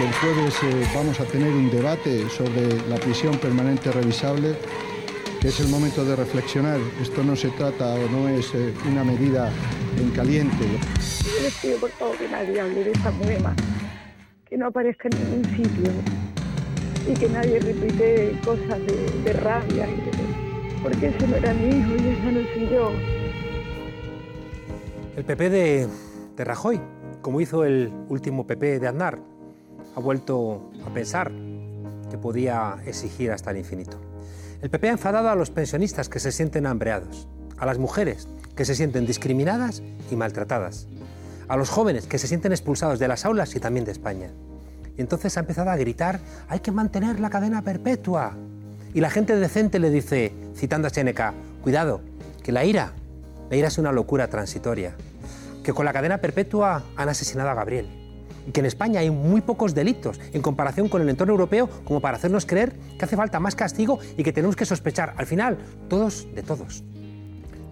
que el jueves eh, vamos a tener un debate sobre la prisión permanente revisable, que es el momento de reflexionar. Esto no se trata o no es eh, una medida en caliente. Yo les pido por favor que nadie hable de esta poema, que no aparezca en ningún sitio y que nadie repite cosas de, rabia, porque ese no era mi hijo y esa no soy yo. El PP de, de Rajoy, como hizo el último PP de Aznar, ha vuelto a pensar que podía exigir hasta el infinito. El PP ha enfadado a los pensionistas que se sienten hambreados, a las mujeres que se sienten discriminadas y maltratadas, a los jóvenes que se sienten expulsados de las aulas y también de España. Y entonces ha empezado a gritar, hay que mantener la cadena perpetua. Y la gente decente le dice, citando a Seneca, cuidado, que la ira, la ira es una locura transitoria, que con la cadena perpetua han asesinado a Gabriel, que en España hay muy pocos delitos en comparación con el entorno europeo como para hacernos creer que hace falta más castigo y que tenemos que sospechar, al final, todos de todos.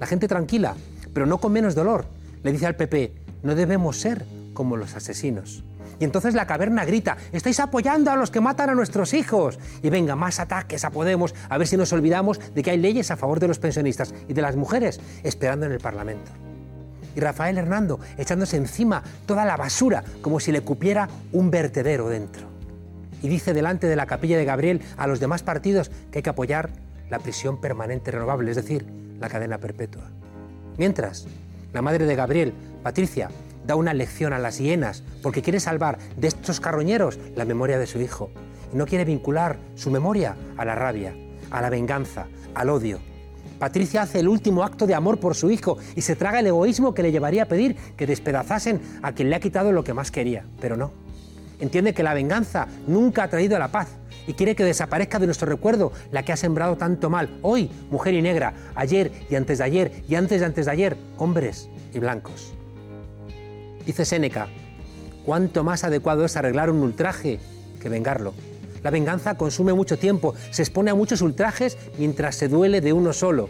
La gente tranquila, pero no con menos dolor, le dice al PP, no debemos ser como los asesinos. Y entonces la caverna grita, estáis apoyando a los que matan a nuestros hijos. Y venga, más ataques a Podemos, a ver si nos olvidamos de que hay leyes a favor de los pensionistas y de las mujeres esperando en el Parlamento. Y Rafael Hernando echándose encima toda la basura como si le cupiera un vertedero dentro. Y dice delante de la capilla de Gabriel a los demás partidos que hay que apoyar la prisión permanente renovable, es decir, la cadena perpetua. Mientras, la madre de Gabriel, Patricia, da una lección a las hienas porque quiere salvar de estos carroñeros la memoria de su hijo. Y no quiere vincular su memoria a la rabia, a la venganza, al odio. Patricia hace el último acto de amor por su hijo y se traga el egoísmo que le llevaría a pedir que despedazasen a quien le ha quitado lo que más quería, pero no. Entiende que la venganza nunca ha traído la paz y quiere que desaparezca de nuestro recuerdo la que ha sembrado tanto mal. Hoy, mujer y negra, ayer y antes de ayer y antes de antes de ayer, hombres y blancos. Dice Séneca, cuánto más adecuado es arreglar un ultraje que vengarlo. La venganza consume mucho tiempo, se expone a muchos ultrajes mientras se duele de uno solo.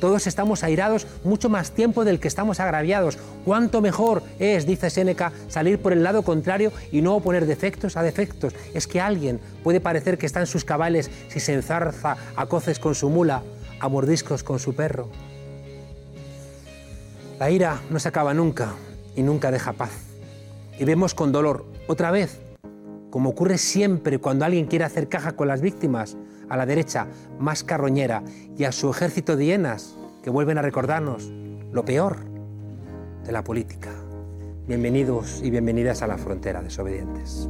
Todos estamos airados mucho más tiempo del que estamos agraviados. Cuánto mejor es, dice Séneca, salir por el lado contrario y no oponer defectos a defectos. Es que alguien puede parecer que está en sus cabales si se enzarza a coces con su mula, a mordiscos con su perro. La ira no se acaba nunca, y nunca deja paz. Y vemos con dolor, otra vez, como ocurre siempre cuando alguien quiere hacer caja con las víctimas, a la derecha más carroñera y a su ejército de hienas que vuelven a recordarnos lo peor de la política. Bienvenidos y bienvenidas a la frontera desobedientes.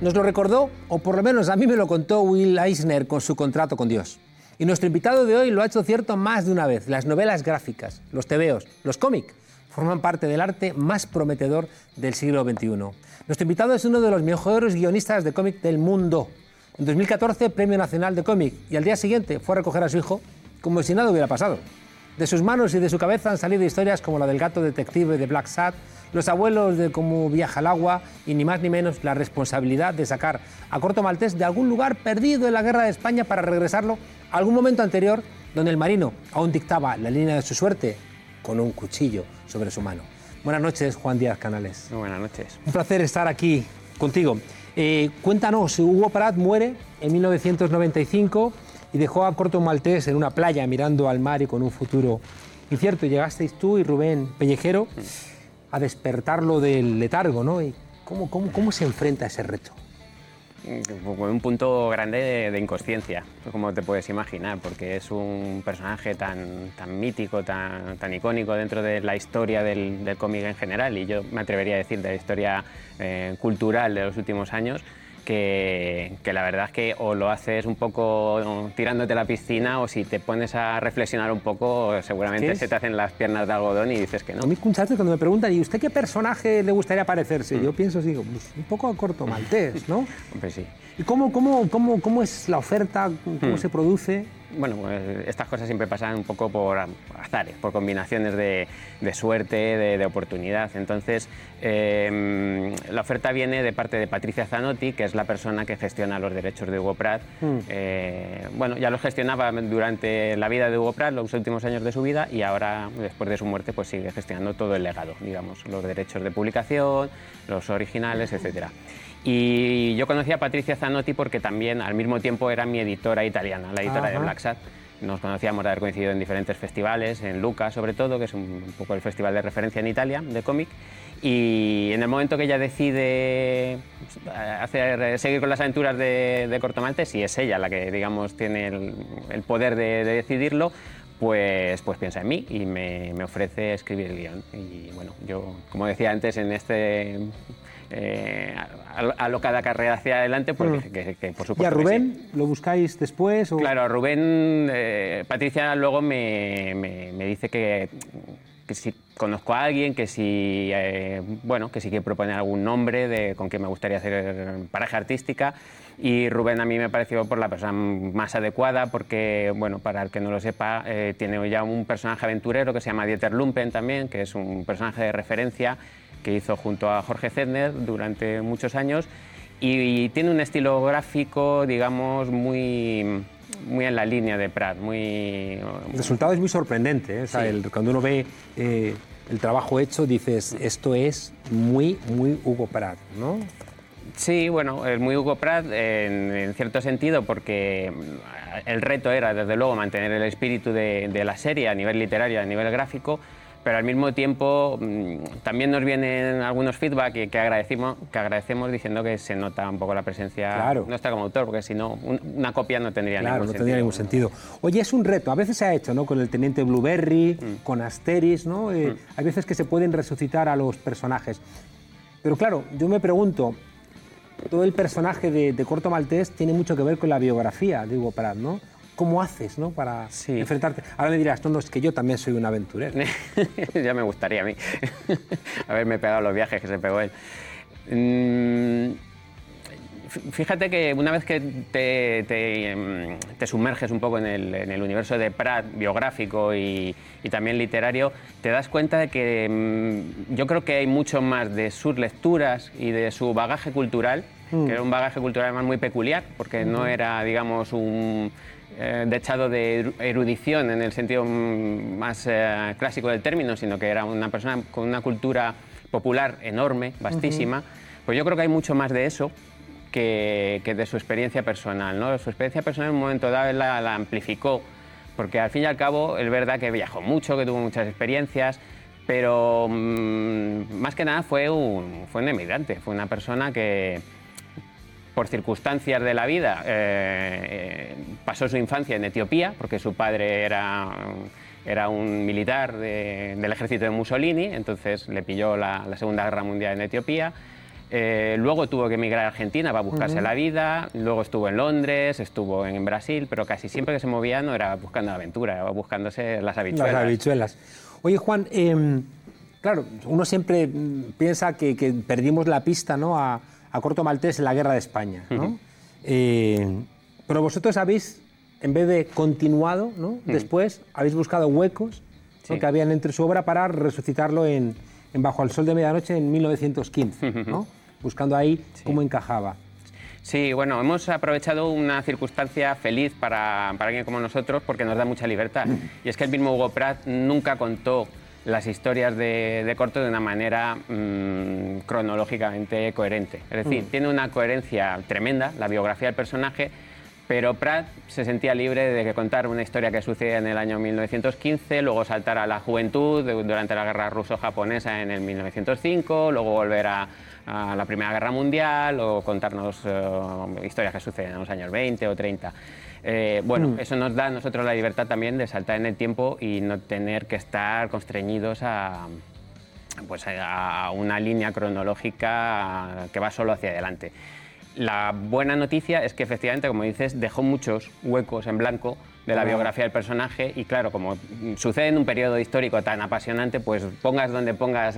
Nos lo recordó, o por lo menos a mí me lo contó Will Eisner con su contrato con Dios. Y nuestro invitado de hoy lo ha hecho cierto más de una vez. Las novelas gráficas, los tebeos, los cómics forman parte del arte más prometedor del siglo XXI. Nuestro invitado es uno de los mejores guionistas de cómic del mundo. En 2014, Premio Nacional de Cómic, y al día siguiente fue a recoger a su hijo como si nada hubiera pasado. De sus manos y de su cabeza han salido historias como la del gato detective de Black Sat, los abuelos de cómo viaja el agua y ni más ni menos la responsabilidad de sacar a Corto Maltés de algún lugar perdido en la guerra de España para regresarlo a algún momento anterior donde el marino aún dictaba la línea de su suerte con un cuchillo sobre su mano. Buenas noches, Juan Díaz Canales. Muy buenas noches. Un placer estar aquí contigo. Eh, cuéntanos, Hugo Pratt muere en 1995 y dejó a Corto Maltés en una playa mirando al mar y con un futuro incierto. Llegasteis tú y Rubén Pellejero a despertarlo del letargo, ¿no? ¿Y cómo, cómo, cómo se enfrenta a ese reto? un punto grande de, inconsciencia, como te puedes imaginar, porque es un personaje tan, tan mítico, tan, tan icónico dentro de la historia del, cómic en general, y yo me atrevería a decir de la historia eh, cultural de los últimos años, que, la verdad es que o lo haces un poco tirándote a la piscina o si te pones a reflexionar un poco seguramente se te hacen las piernas de algodón y dices que no. A mí muchachos cuando me preguntan, ¿y usted qué personaje le gustaría parecerse? Mm. Yo pienso, digo, pues, un poco a corto maltés, ¿no? pues sí. ¿Y cómo, cómo, cómo, cómo es la oferta? ¿Cómo mm. se produce? Bueno, pues estas cosas siempre pasan un poco por azares, por combinaciones de, suerte, de, oportunidad. Entonces, em, la oferta viene de parte de Patricia Zanotti, que es la persona que gestiona los derechos de Hugo Pratt. Hmm. Eh, bueno, ya los gestionaba durante la vida de Hugo Pratt, los últimos años de su vida, y ahora, después de su muerte, pues sigue gestionando todo el legado, digamos, los derechos de publicación, los originales, etcétera. Y yo conocí a Patricia Zanotti porque también al mismo tiempo era mi editora italiana, la editora de Black Sat. Nos conocíamos de haber coincidido en diferentes festivales, en Luca sobre todo, que es un, poco el festival de referencia en Italia de cómic. Y en el momento que ella decide hacer, seguir con las aventuras de, de Cortomaltes, y es ella la que, digamos, tiene el, poder de, decidirlo, pues, pues piensa en mí y me, me, ofrece escribir el guion. Y bueno, yo, como decía antes, en este eh, alocada carrera hacia adelante, porque mm. que, por supuesto. ¿Y a Rubén lo buscáis después? Claro, a Rubén, eh, Patricia luego me, me, dice que, que, si conozco a alguien, que si, eh, bueno, que si quiere proponer algún nombre de, con quien me gustaría hacer pareja artística. Y Rubén a mí me pareció por la persona más adecuada porque, bueno, para el que no lo sepa, eh, tiene ya un personaje aventurero que se llama Dieter Lumpen también, que es un personaje de referencia que hizo junto a Jorge Zedner durante muchos años y, tiene un estilo gráfico, digamos, muy, muy en la línea de Pratt. Muy... El resultado es muy sorprendente. ¿eh? cuando uno ve eh, el trabajo hecho, dices, esto es muy, muy Hugo Pratt, ¿no? Sí, bueno, es muy Hugo Pratt en, cierto sentido porque el reto era, desde luego, mantener el espíritu de, de la serie a nivel literario, a nivel gráfico, pero al mismo tiempo mm, también nos vienen algunos feedback que, que, agradecemos, que agradecemos diciendo que se nota un poco la presencia claro. nuestra como autor, porque si no, una copia no tendría claro, ningún no sentido. tendría ningún sentido. Oye, es un reto, a veces se ha hecho, ¿no? Con el Teniente Blueberry, mm. con Asteris, ¿no? Eh, mm. Hay veces que se pueden resucitar a los personajes. Pero claro, yo me pregunto, todo el personaje de, de Corto Maltés tiene mucho que ver con la biografía de Hugo Pratt, ¿no? ¿Cómo haces ¿no? para enfrentarte? Ahora me dirás, no, no, es que yo también soy un aventurero. ya me gustaría a mí haberme pegado los viajes que se pegó él. Mm, fíjate que una vez que te, em, sumerges un poco en el, universo de Pratt, biográfico y, también literario, te das cuenta de que mm, yo creo que hay mucho más de sus lecturas y de su bagaje cultural, mm. que era un bagaje cultural además muy peculiar, porque no era, digamos, un eh, dechado de erudición en el sentido mm, más eh, clásico del término, sino que era una persona con una cultura popular enorme, vastísima, pues yo creo que hay mucho más de eso que, de su experiencia personal. ¿no? Su experiencia personal en un momento dado la, la amplificó, porque al fin y al cabo es verdad que viajó mucho, que tuvo muchas experiencias, pero mm, más que nada fue un, fue emigrante, fue una persona que por circunstancias de la vida, eh, eh, pasó su infancia en Etiopía, porque su padre era, era un militar del ejército de Mussolini, entonces le pilló la, Segunda Guerra Mundial en Etiopía. Eh, luego tuvo que emigrar a Argentina para buscarse la vida, luego estuvo en Londres, estuvo en Brasil, pero casi siempre que se movía no era buscando la aventura, era buscándose las habichuelas. Las habichuelas. Oye, Juan, em, claro, uno siempre piensa que, que, perdimos la pista ¿no? a, a Corto Maltés en la Guerra de España. ¿no? Eh, pero vosotros habéis, en vez de continuado, ¿no? después habéis buscado huecos que habían entre su obra para resucitarlo en, Bajo el Sol de Medianoche en 1915, ¿no? Buscando ahí cómo encajaba. Sí, bueno, hemos aprovechado una circunstancia feliz para, para, alguien como nosotros porque nos da mucha libertad. Y es que el mismo Hugo Pratt nunca contó las historias de, corto de una manera mm, cronológicamente coherente. Es decir, mm. tiene una coherencia tremenda la biografía del personaje, pero Pratt se sentía libre de contar una historia que sucede en el año 1915, luego saltar a la juventud durante la guerra ruso-japonesa en el 1905, luego volver a, la Primera Guerra Mundial o contarnos eh, historias que suceden en los años 20 o 30. Eh, bueno, mm. eso nos da a nosotros la libertad también de saltar en el tiempo y no tener que estar constreñidos a, pues a una línea cronológica que va solo hacia adelante. la buena noticia es que efectivamente, como dices, dejó muchos huecos en blanco de la biografía del personaje y claro, como sucede en un periodo histórico tan apasionante, pues pongas donde pongas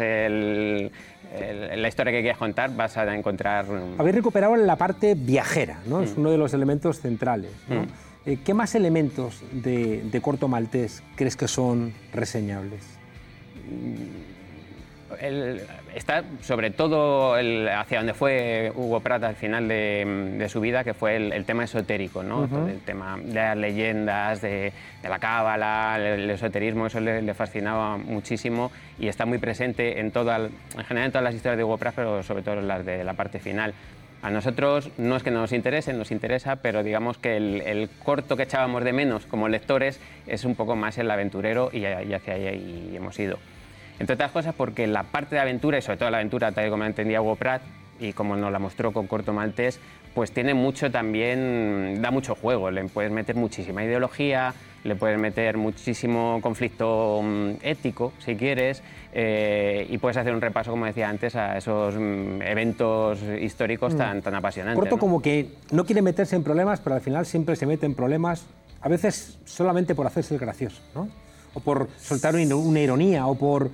la historia que quieras contar, vas a encontrar... Habéis recuperado la parte viajera, ¿no? Es mm. uno de los elementos centrales. Mm. Eh, ¿Qué más elementos de, de Corto Maltés crees que son reseñables? Está sobre todo hacia donde fue Hugo Pratt al final de, su vida, que fue el, tema esotérico, ¿no? el tema de las leyendas, de, la cábala, el, esoterismo, eso le, fascinaba muchísimo y está muy presente en, toda, en general en todas las historias de Hugo Pratt, pero sobre todo en las de la parte final. A nosotros no es que nos interese, nos interesa, pero digamos que el, corto que echábamos de menos como lectores es un poco más el aventurero y, y hacia ahí hemos ido. Entre otras cosas porque la parte de aventura, y sobre todo la aventura tal y como entendía Hugo Pratt, y como nos la mostró con Corto Maltés, pues tiene mucho también, da mucho juego, le puedes meter muchísima ideología, le puedes meter muchísimo conflicto mm, ético, si quieres, eh, y puedes hacer un repaso, como decía antes, a esos mm, eventos históricos tan, mm. tan apasionantes. Corto como que no quiere meterse en problemas, pero al final siempre se mete en problemas, a veces solamente por hacerse el gracioso, ¿no? O por soltar una ironía o por,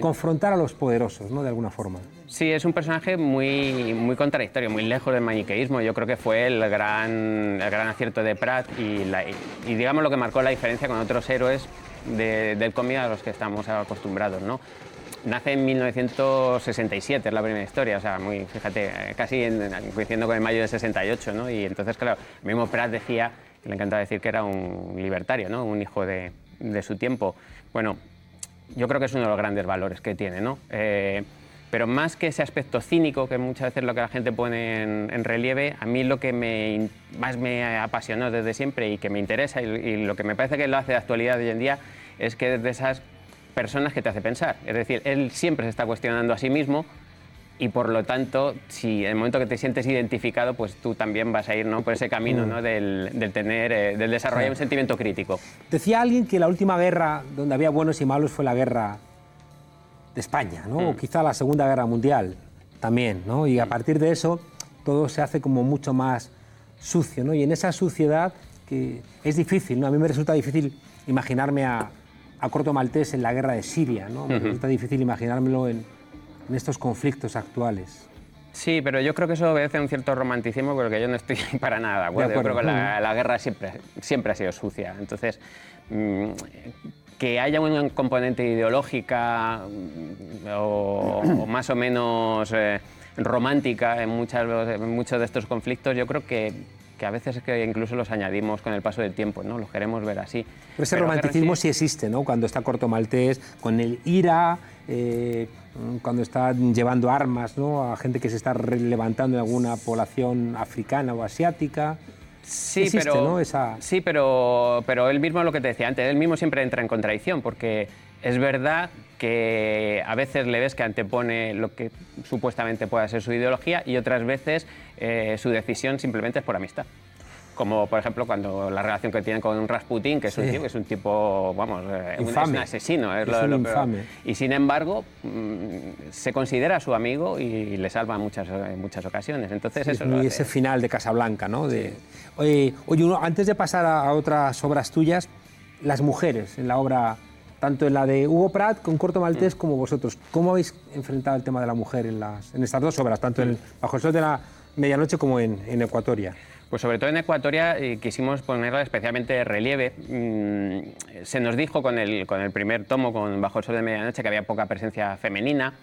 confrontar a los poderosos, ¿no? De alguna forma. Sí, es un personaje muy, muy contradictorio, muy lejos del maniqueísmo. Yo creo que fue el gran, el gran acierto de Pratt y, y, digamos lo que marcó la diferencia con otros héroes del cómic a los que estamos acostumbrados, ¿no? Nace en 1967, es la primera historia, o sea, muy, fíjate, casi coincidiendo con el mayo de 68, ¿no? Y entonces, claro, mismo Pratt decía, le encantaba decir que era un libertario, ¿no? Un hijo de, de su tiempo, bueno, yo creo que es uno de los grandes valores que tiene, ¿no? Eh, pero más que ese aspecto cínico, que muchas veces lo que la gente pone en, relieve, a mí lo que me, más me apasionó desde siempre y que me interesa y, lo que me parece que lo hace de actualidad hoy en día es que es de esas personas que te hace pensar. Es decir, él siempre se está cuestionando a sí mismo y por lo tanto, si en el momento que te sientes identificado, pues tú también vas a ir ¿no? por ese camino ¿no? del, tener, eh, del desarrollar un sentimiento crítico. Decía alguien que la última guerra donde había buenos y malos fue la guerra de España, ¿no? o mm. quizá la Segunda Guerra Mundial también, ¿no? y a mm. partir de eso todo se hace como mucho más sucio, ¿no? y en esa suciedad que es difícil, ¿no? a mí me resulta difícil imaginarme a, a Corto Maltés en la guerra de Siria, ¿no? me resulta difícil imaginármelo en en estos conflictos actuales. Sí, pero yo creo que eso obedece a un cierto romanticismo porque yo no estoy para nada Yo creo que la, guerra siempre, siempre ha sido sucia. Entonces, mm, que haya una componente ideológica mm, o, más o menos eh, romántica en, muchas, muchos de estos conflictos, yo creo que, que a veces es que incluso los añadimos con el paso del tiempo, ¿no? Los queremos ver así. Pero ese romanticismo sí existe, ¿no? Cuando está Corto Maltés, con el ira, eh, cuando está llevando armas ¿no? a gente que se está levantando en alguna población africana o asiática. Sí, pero, sí pero, pero él mismo lo que te decía antes, él mismo siempre entra en contradicción, porque es verdad que a veces le ves que antepone lo que supuestamente pueda ser su ideología y otras veces eh, su decisión simplemente es por amistad como por ejemplo cuando la relación que tiene con Rasputin, que es, un, tipo, es un tipo, vamos, eh, un, asesino, es, lo, infame. Y sin embargo, mm, se considera su amigo y le salva en muchas, muchas ocasiones. Entonces, eso y ese final de Casablanca, ¿no? De, oye, uno, antes de pasar a, otras obras tuyas, las mujeres en la obra tanto en la de Hugo Pratt con Corto Maltés mm. como vosotros. ¿Cómo habéis enfrentado el tema de la mujer en, las, en estas dos obras, tanto en. Bajo el Sol de la Medianoche como en, en Ecuatoria? Pues sobre todo en Ecuatoria eh, quisimos ponerla especialmente de relieve. Mm, se nos dijo con el, con el primer tomo, con Bajo el Sol de Medianoche, que había poca presencia femenina.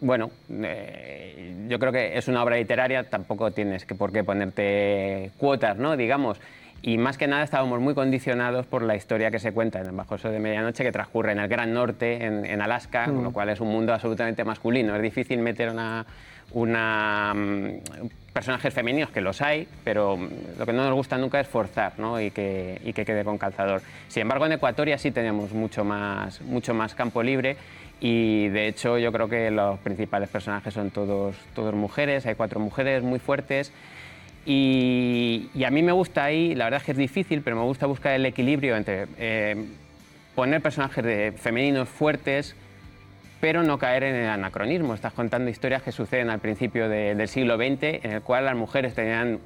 Bueno, eh, yo creo que es una obra literaria, tampoco tienes que por qué ponerte cuotas, ¿no? Digamos. Y más que nada estábamos muy condicionados por la historia que se cuenta en Bajo el Sol de Medianoche, que transcurre en el Gran Norte, en, Alaska, con lo mm. cual es un mundo absolutamente masculino. Es difícil meter una, una mm, personajes femeninos, que los hay, pero lo que no nos gusta nunca es forzar ¿no? y, que, y que quede con calzador. Sin embargo, en Ecuatoria sí tenemos mucho más, mucho más campo libre y de hecho yo creo que los principales personajes son todos, mujeres, hay cuatro mujeres muy fuertes. Y, a mí me gusta ahí, la verdad es que es difícil, pero me gusta buscar el equilibrio entre eh, poner personajes femeninos fuertes, pero no caer en el anacronismo. Estás contando historias que suceden al principio del siglo XX, en el cual las mujeres tenían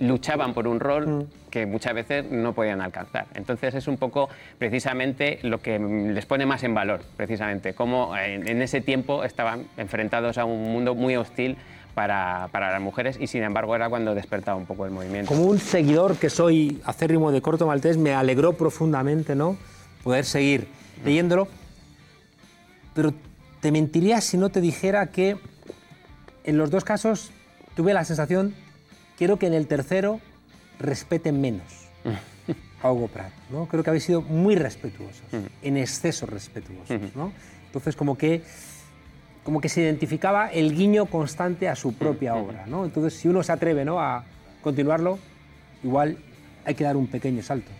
luchaban por un rol mm. que muchas veces no podían alcanzar. Entonces es un poco precisamente lo que les pone más en valor, precisamente, cómo en, ese tiempo estaban enfrentados a un mundo muy hostil para, para, las mujeres y sin embargo era cuando despertaba un poco el movimiento. Como un seguidor que soy acérrimo de Corto Maltés, me alegró profundamente ¿no? poder seguir leyéndolo, pero te mentiría si no te dijera que en los dos casos tuve la sensación Quiero que en el tercero respeten menos a Hugo Pratt. ¿no? Creo que habéis sido muy respetuosos, en exceso respetuosos. ¿no? Entonces, como que, como que se identificaba el guiño constante a su propia obra. ¿no? Entonces, si uno se atreve ¿no? a continuarlo, igual hay que dar un pequeño salto.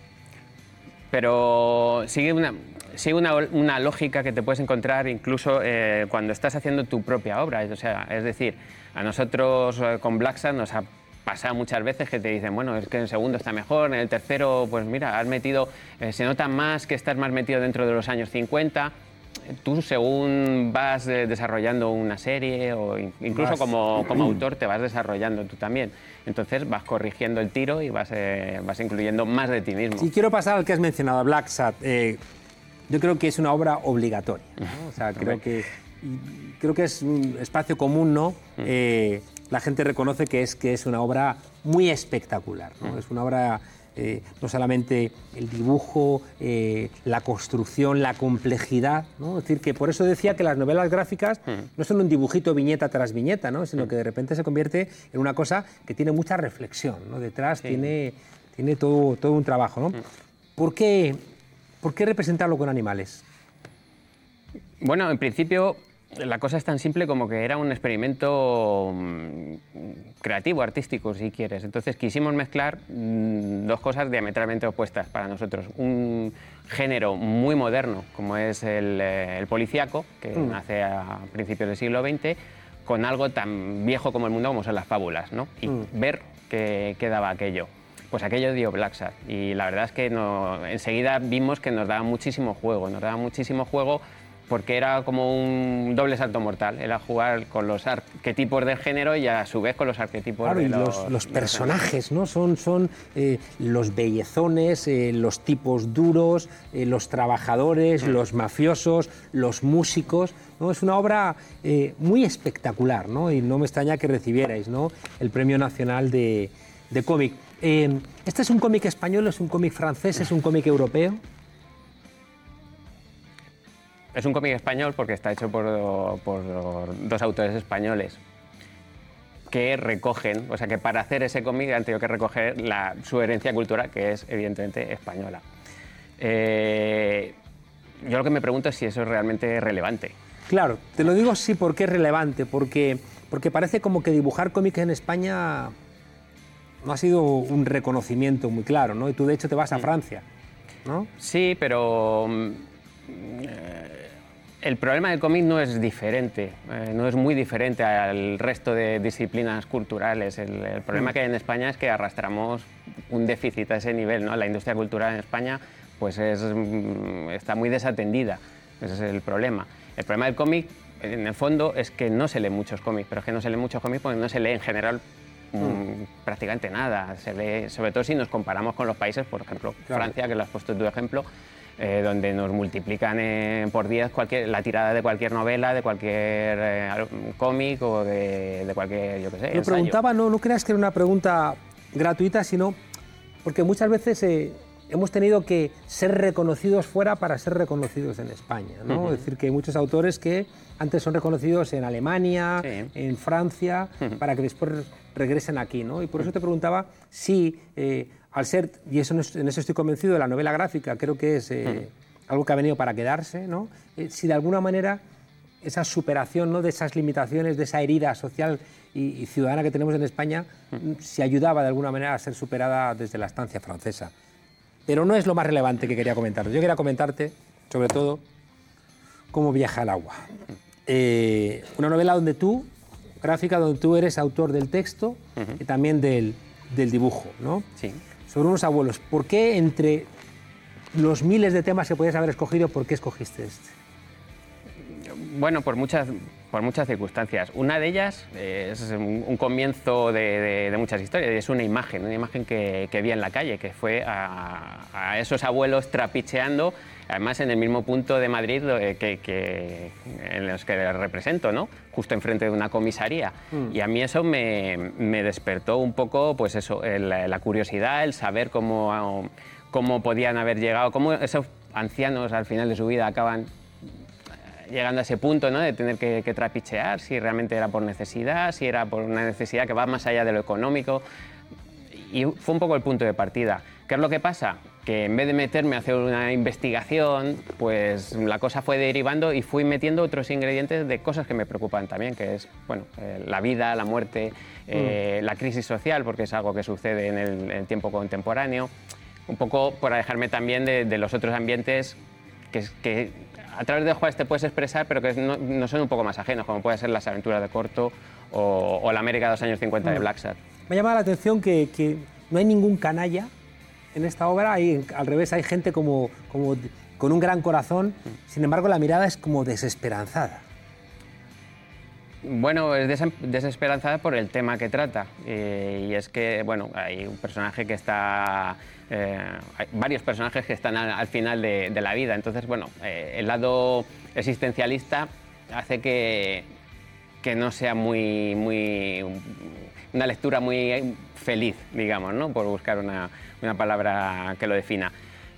Pero sigue una, sigue una, lógica que te puedes encontrar incluso eh, cuando estás haciendo tu propia obra. O sea, es decir, a nosotros eh, con Black nos ha pasa muchas veces que te dicen, bueno, es que en el segundo está mejor, en el tercero, pues mira, has metido, eh, se nota más que estás más metido dentro de los años 50. Tú según vas eh, desarrollando una serie o incluso como, como, autor te vas desarrollando tú también. Entonces vas corrigiendo el tiro y vas, eh, vas incluyendo más de ti mismo. Y quiero pasar al que has mencionado, Black Sat. Yo creo que es una obra obligatoria. O sea, creo que, creo que es un espacio común, ¿no? la gente reconoce que es, que es una obra muy espectacular. ¿no? Es una obra, eh, no solamente el dibujo, eh, la construcción, la complejidad. ¿no? Es decir, que por eso decía que las novelas gráficas no son un dibujito viñeta tras viñeta, ¿no? sino que de repente se convierte en una cosa que tiene mucha reflexión. ¿no? Detrás tiene, tiene todo, todo un trabajo. ¿no? ¿Por, qué, ¿Por qué representarlo con animales? Bueno, en principio la cosa es tan simple como que era un experimento mm, creativo, artístico, si quieres. Entonces quisimos mezclar mm, dos cosas diametralmente opuestas para nosotros. Un género muy moderno, como es el, eh, policíaco, que mm. nace a principios del siglo XX, con algo tan viejo como el mundo como son las fábulas, ¿no? Y ver qué, daba aquello. Pues aquello dio Black Y la verdad es que enseguida vimos que nos daba muchísimo juego, nos daba muchísimo juego porque era como un doble salto mortal, era jugar con los arquetipos del género y a su vez con los arquetipos claro, de y los, los, personajes, ¿no? Son, son eh, los bellezones, eh, los tipos duros, eh, los trabajadores, mm. los mafiosos, los músicos. ¿no? Es una obra muy espectacular, ¿no? Y no me extraña que recibierais, ¿no? El Premio Nacional de, de Cómic. ¿Este es un cómic español, es un cómic francés, es un cómic europeo? Es un cómic español porque está hecho por, dos autores españoles que recogen, o sea que para hacer ese cómic han tenido que recoger la, su herencia cultural, que es evidentemente española. Eh, yo lo que me pregunto es si eso es realmente relevante. Claro, te lo digo sí porque es relevante, porque, porque parece como que dibujar cómics en España no ha sido un reconocimiento muy claro, ¿no? Y tú de hecho te vas a. Francia, ¿no? Sí, pero mm, el problema del cómic no es diferente, eh, no es muy diferente al resto de disciplinas culturales. El, problema mm. que hay en España es que arrastramos un déficit a ese nivel. ¿no? La industria cultural en España pues es, mm, está muy desatendida. Ese es el problema. El problema del cómic, en el fondo, es que no se lee muchos cómics, pero es que no se lee muchos cómics porque no se lee en general mm, prácticamente nada. Se sobre todo si nos comparamos con los países, por ejemplo, Francia, que lo has puesto tu ejemplo, eh, donde nos multiplican por 10 la tirada de cualquier novela, de cualquier eh, cómic o de, cualquier, yo qué sé. Yo preguntaba, no, no creas que era una pregunta gratuita, sino porque muchas veces eh, hemos tenido que ser reconocidos fuera para ser reconocidos en España. ¿no? Es decir, que hay muchos autores que antes son reconocidos en Alemania, en Francia, para que después regresen aquí. ¿no? Y por eso te preguntaba si al ser, y eso, en eso estoy convencido, de la novela gráfica, creo que es eh, algo que ha venido para quedarse, ¿no? Eh, si de alguna manera esa superación ¿no? de esas limitaciones, de esa herida social y, ciudadana que tenemos en España, si ayudaba de alguna manera a ser superada desde la estancia francesa. Pero no es lo más relevante que quería comentar. Yo quería comentarte, sobre todo, cómo viaja el agua. Eh, una novela donde tú, gráfica, donde tú eres autor del texto y también del, del dibujo, ¿no? Sí sobre unos abuelos. ¿Por qué entre los miles de temas que podías haber escogido, por qué escogiste este? Bueno, por muchas, por muchas circunstancias. Una de ellas es un, comienzo de, muchas historias, es una imagen, una imagen que, vi en la calle, que fue a, esos abuelos trapicheando, además en el mismo punto de Madrid que, en los que represento, ¿no? justo enfrente de una comisaría. Mm. Y a mí eso me, despertó un poco, pues eso, la curiosidad, el saber cómo, cómo podían haber llegado, cómo esos ancianos al final de su vida acaban llegando a ese punto ¿no? de tener que, trapichear, si realmente era por necesidad, si era por una necesidad que va más allá de lo económico. Y fue un poco el punto de partida. ¿Qué es lo que pasa? Que en vez de meterme a hacer una investigación, pues la cosa fue derivando y fui metiendo otros ingredientes de cosas que me preocupan también, que es bueno, eh, la vida, la muerte, eh, mm. la crisis social, porque es algo que sucede en el, tiempo contemporáneo. Un poco por alejarme también de, los otros ambientes que, que a través de juegos te puedes expresar, pero que no, son un poco más ajenos, como puede ser las aventuras de Corto o, la América de los años 50 de Black Me llama la atención que, no hay ningún canalla en esta obra, hay, al revés, hay gente como, como con un gran corazón, sin embargo la mirada es como desesperanzada. Bueno, es desesperanzada por el tema que trata. Eh, y es que, bueno, hay un personaje que está eh, hay varios personajes que están al, final de, la vida. Entonces, bueno, eh, el lado existencialista hace que, que no sea muy, muy, una lectura muy feliz, digamos, ¿no? por buscar una, una palabra que lo defina.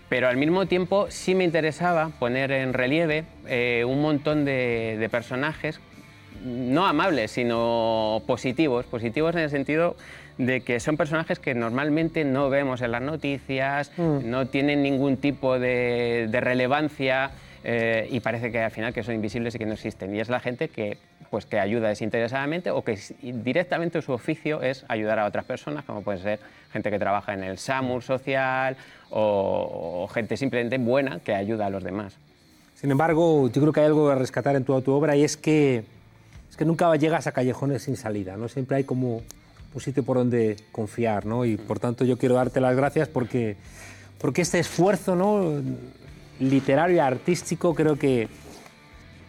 Pero al mismo tiempo sí me interesaba poner en relieve eh, un montón de, de personajes no amables, sino positivos, positivos en el sentido de que son personajes que normalmente no vemos en las noticias, mm. no tienen ningún tipo de, relevancia eh, y parece que al final que son invisibles y que no existen. Y es la gente que, pues, que ayuda desinteresadamente o que directamente su oficio es ayudar a otras personas, como puede ser gente que trabaja en el SAMUR social o, gente simplemente buena que ayuda a los demás. Sin embargo, yo creo que hay algo a rescatar en toda tu obra y es que, es que nunca llegas a callejones sin salida, ¿no? Siempre hay como un sitio por donde confiar, ¿no? Y por tanto yo quiero darte las gracias porque, porque este esfuerzo, ¿no? Literario y artístico creo que,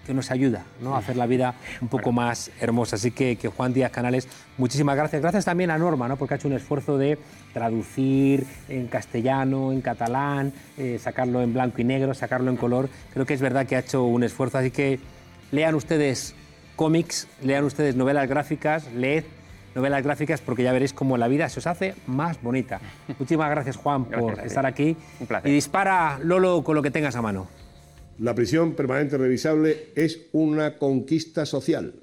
que nos ayuda ¿no? a hacer la vida un poco más hermosa. Así que, que, Juan Díaz Canales, muchísimas gracias. Gracias también a Norma, ¿no? porque ha hecho un esfuerzo de traducir en castellano, en catalán, eh, sacarlo en blanco y negro, sacarlo en color. Creo que es verdad que ha hecho un esfuerzo. Así que lean ustedes cómics, lean ustedes novelas gráficas, leed novelas gráficas porque ya veréis cómo la vida se os hace más bonita. Muchísimas gracias, Juan, por estar aquí. Un placer. Y dispara, Lolo, con lo que tengas a mano. La prisión permanente revisable es una conquista social.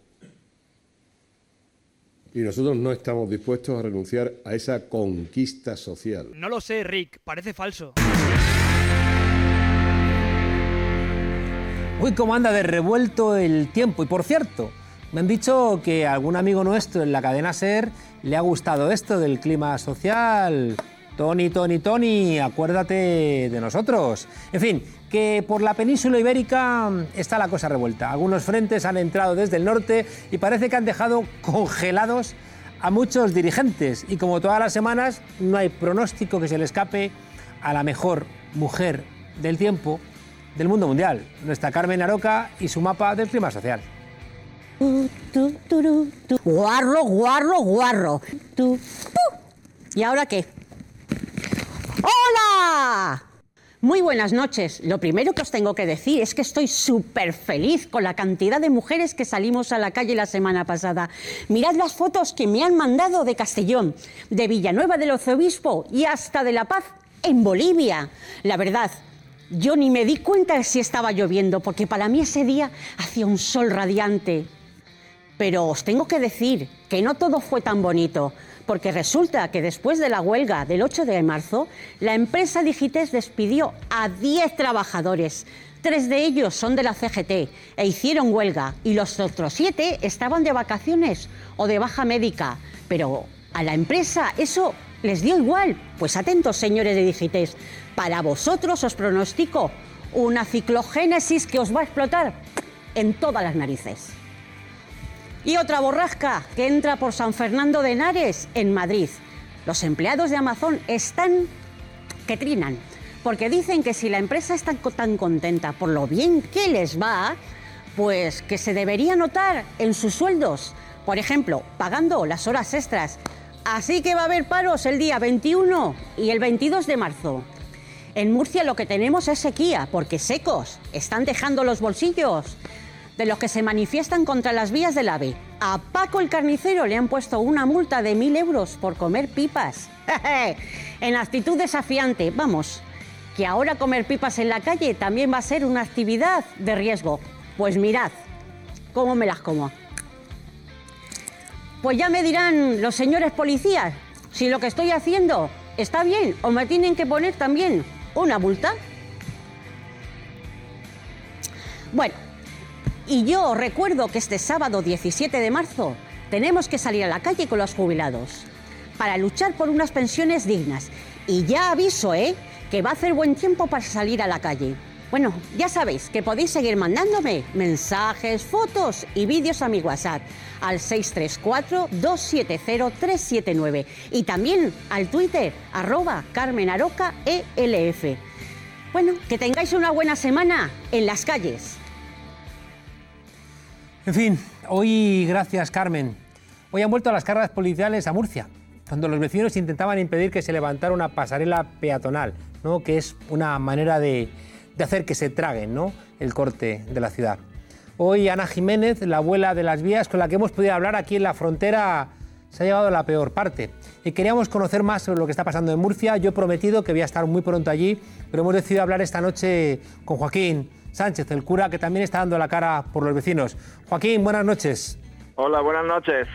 Y nosotros no estamos dispuestos a renunciar a esa conquista social. No lo sé, Rick, parece falso. Uy, cómo anda de revuelto el tiempo. Y por cierto, me han dicho que a algún amigo nuestro en la cadena SER le ha gustado esto del clima social. Tony, Tony, Tony, acuérdate de nosotros. En fin, que por la península ibérica está la cosa revuelta. Algunos frentes han entrado desde el norte y parece que han dejado congelados a muchos dirigentes. Y como todas las semanas, no hay pronóstico que se le escape a la mejor mujer del tiempo del mundo mundial, nuestra Carmen Aroca y su mapa del clima social. Guarro, guarro, guarro. ¿Y ahora qué? ¡Hola! Muy buenas noches. Lo primero que os tengo que decir es que estoy súper feliz con la cantidad de mujeres que salimos a la calle la semana pasada. Mirad las fotos que me han mandado de Castellón, de Villanueva del Arzobispo y hasta de La Paz en Bolivia. La verdad, yo ni me di cuenta si estaba lloviendo, porque para mí ese día hacía un sol radiante. Pero os tengo que decir que no todo fue tan bonito, porque resulta que después de la huelga del 8 de marzo, la empresa Digites despidió a 10 trabajadores. Tres de ellos son de la CGT e hicieron huelga y los otros siete estaban de vacaciones o de baja médica. Pero a la empresa eso les dio igual. Pues atentos, señores de Digites, para vosotros os pronostico una ciclogénesis que os va a explotar en todas las narices. Y otra borrasca que entra por San Fernando de Henares, en Madrid. Los empleados de Amazon están que trinan, porque dicen que si la empresa está tan contenta por lo bien que les va, Pues que se debería notar en sus sueldos, por ejemplo, pagando las horas extras. Así que va a haber paros el día 21 y el 22 de marzo. En Murcia lo que tenemos es sequía, porque secos están dejando los bolsillos de los que se manifiestan contra las vías del AVE. A Paco el carnicero le han puesto una multa de mil euros por comer pipas. en actitud desafiante, vamos, que ahora comer pipas en la calle también va a ser una actividad de riesgo. Pues mirad, cómo me las como. Pues ya me dirán los señores policías si lo que estoy haciendo está bien o me tienen que poner también una multa. Bueno, y yo recuerdo que este sábado 17 de marzo tenemos que salir a la calle con los jubilados para luchar por unas pensiones dignas. Y ya aviso, ¿eh? Que va a hacer buen tiempo para salir a la calle. Bueno, ya sabéis que podéis seguir mandándome mensajes, fotos y vídeos a mi WhatsApp al 634-270-379 y también al Twitter arroba Carmen Aroca ELF. Bueno, que tengáis una buena semana en las calles. En fin, hoy, gracias Carmen, hoy han vuelto las cargas policiales a Murcia, cuando los vecinos intentaban impedir que se levantara una pasarela peatonal, ¿no? que es una manera de, hacer que se traguen ¿no? el corte de la ciudad. Hoy Ana Jiménez, la abuela de las vías con la que hemos podido hablar aquí en la frontera, se ha llevado a la peor parte. Y queríamos conocer más sobre lo que está pasando en Murcia. Yo he prometido que voy a estar muy pronto allí, pero hemos decidido hablar esta noche con Joaquín Sánchez, el cura que también está dando la cara por los vecinos. Joaquín, buenas noches. Hola, buenas noches.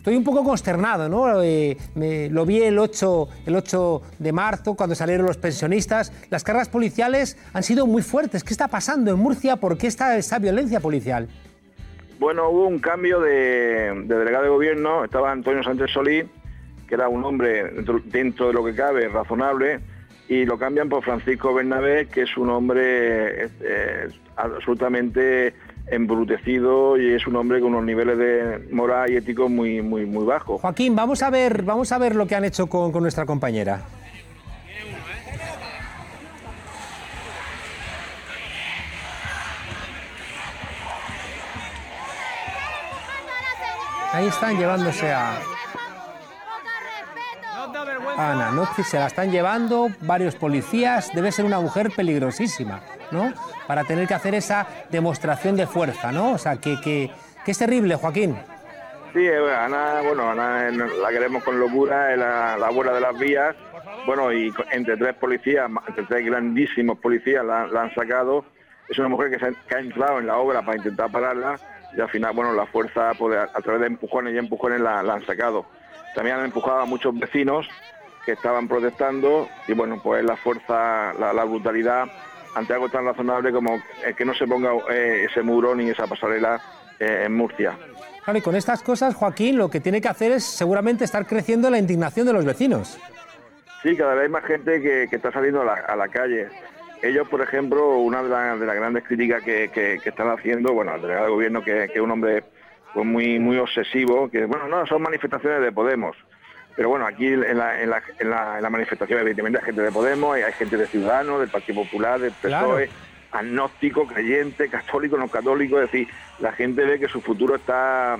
Estoy un poco consternado, ¿no? Eh, me, lo vi el 8, el 8 de marzo, cuando salieron los pensionistas. Las cargas policiales han sido muy fuertes. ¿Qué está pasando en Murcia? ¿Por qué está esa violencia policial? Bueno, hubo un cambio de, delegado de gobierno. Estaba Antonio Sánchez Solí, que era un hombre dentro de lo que cabe razonable, y lo cambian por Francisco Bernabé, que es un hombre absolutamente embrutecido y es un hombre con unos niveles de moral y ético muy, muy, muy bajos. Joaquín, vamos a ver, vamos a ver lo que han hecho con, con nuestra compañera. Ahí están llevándose a, Ana, ¿no? Se la están llevando varios policías, debe ser una mujer peligrosísima, ¿no? Para tener que hacer esa demostración de fuerza, ¿no? O sea, que, que, es terrible, Joaquín. Sí, eh, Ana, bueno, Ana la queremos con locura, es la, abuela de las vías, bueno, y entre tres policías, entre tres grandísimos policías la, han sacado. Es una mujer que, ha entrado en la obra para intentar pararla y al final, bueno, la fuerza, pues, a, través de empujones y empujones la, la han sacado. También han empujado a muchos vecinos que estaban protestando y bueno, pues la fuerza, la, brutalidad ante algo tan razonable como que no se ponga eh, ese muro ni esa pasarela eh, en Murcia. Claro, y con estas cosas, Joaquín, lo que tiene que hacer es seguramente estar creciendo la indignación de los vecinos. Sí, cada vez hay más gente que, está saliendo a la, calle. Ellos, por ejemplo, una de, las grandes críticas que, están haciendo, bueno, al delegado gobierno, que, es un hombre pues, muy, muy obsesivo, que bueno, no, son manifestaciones de Podemos. Pero bueno, aquí en la, en la, en la, manifestación evidentemente hay gente de Podemos, hay gente de Ciudadanos, del Partido Popular, del PSOE, agnóstico, creyente, católico, no católico, es decir, la gente ve que su futuro está